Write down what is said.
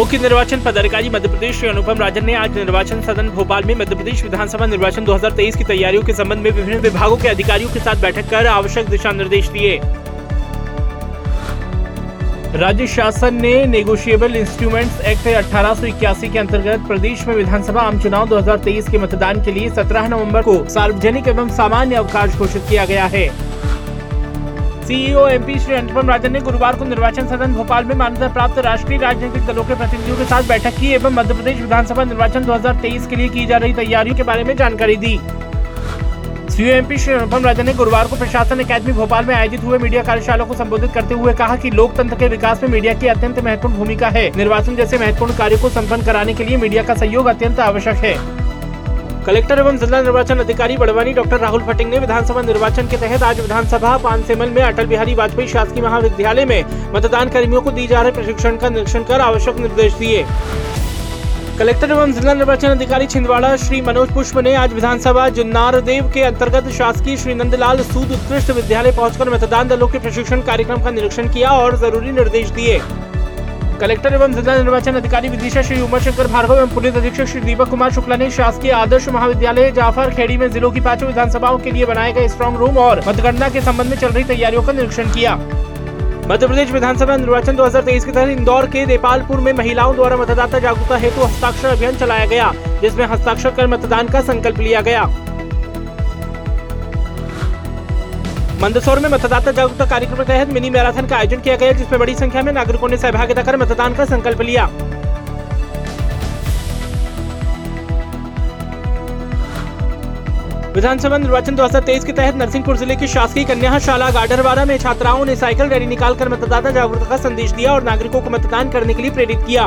मुख्य निर्वाचन पदाधिकारी मध्य प्रदेश श्री अनुपम राजन ने आज निर्वाचन सदन भोपाल में मध्य प्रदेश विधानसभा निर्वाचन 2023 की तैयारियों के संबंध में विभिन्न विभागों के अधिकारियों के साथ बैठक कर आवश्यक दिशा निर्देश दिए। राज्य शासन ने नेगोशिएबल इंस्ट्रूमेंट्स एक्ट अठारह सौ इक्यासी के अंतर्गत प्रदेश में विधानसभा आम चुनाव 2023 के मतदान के लिए 17 नवंबर को सार्वजनिक एवं सामान्य अवकाश घोषित किया गया है। सीईओ एमपी श्री अनुपम राजन ने गुरुवार को निर्वाचन सदन भोपाल में मान्यता प्राप्त राष्ट्रीय राजनीतिक दलों के प्रतिनिधियों के साथ बैठक की एवं मध्य प्रदेश विधानसभा निर्वाचन 2023 के लिए की जा रही तैयारियों के बारे में जानकारी दी। सीओ एमपी श्री अनुपम राजन ने गुरुवार को प्रशासन अकादमी भोपाल में आयोजित हुए मीडिया कार्यशाला को संबोधित करते हुए कहा कि लोकतंत्र के विकास में मीडिया की अत्यंत महत्वपूर्ण भूमिका है। निर्वाचन जैसे महत्वपूर्ण कार्य को संपन्न कराने के लिए मीडिया का सहयोग अत्यंत आवश्यक है। कलेक्टर एवं जिला निर्वाचन अधिकारी बड़वानी डॉक्टर राहुल फटिंग ने विधानसभा निर्वाचन के तहत आज विधानसभा पानसेमल में अटल बिहारी वाजपेयी शासकीय महाविद्यालय में मतदान कर्मियों को दी जा रहे प्रशिक्षण का निरीक्षण कर आवश्यक निर्देश दिए। कलेक्टर एवं जिला निर्वाचन अधिकारी छिंदवाड़ा श्री मनोज पुष्प ने आज विधानसभा जुन्नार देव के अंतर्गत शासकीय श्री नंदलाल सूद उत्कृष्ट विद्यालय पहुंचकर मतदान दलों के प्रशिक्षण कार्यक्रम का निरीक्षण किया और ज़रूरी निर्देश दिए। कलेक्टर एवं जिला निर्वाचन अधिकारी विदिशा श्री उमा शंकर भार्गव एवं पुलिस अधीक्षक श्री दीपक कुमार शुक्ला ने शासकीय आदर्श महाविद्यालय जाफ़र खेड़ी में जिलों की पाँचों विधानसभाओं के लिए बनाए गए स्ट्रॉन्ग रूम और मतगणना के संबंध में चल रही तैयारियों का निरीक्षण किया। मध्य प्रदेश विधानसभा निर्वाचन 2023 के तहत इंदौर के देपालपुर में महिलाओं द्वारा मतदाता जागरूकता हेतु हस्ताक्षर अभियान चलाया गया, जिसमें हस्ताक्षर कर मतदान का संकल्प लिया गया। मंदसौर में मतदाता जागरूकता कार्यक्रम के तहत मिनी मैराथन का आयोजन किया गया, जिसमें बड़ी संख्या में नागरिकों ने सहभागिता कर मतदान का संकल्प लिया। विधानसभा निर्वाचन 2023 के तहत नरसिंहपुर ज़िले की शासकीय कन्या शाला गाडरवाड़ा में छात्राओं ने साइकिल रैली निकालकर मतदाता जागरूकता का संदेश दिया और नागरिकों को मतदान करने के लिए प्रेरित किया।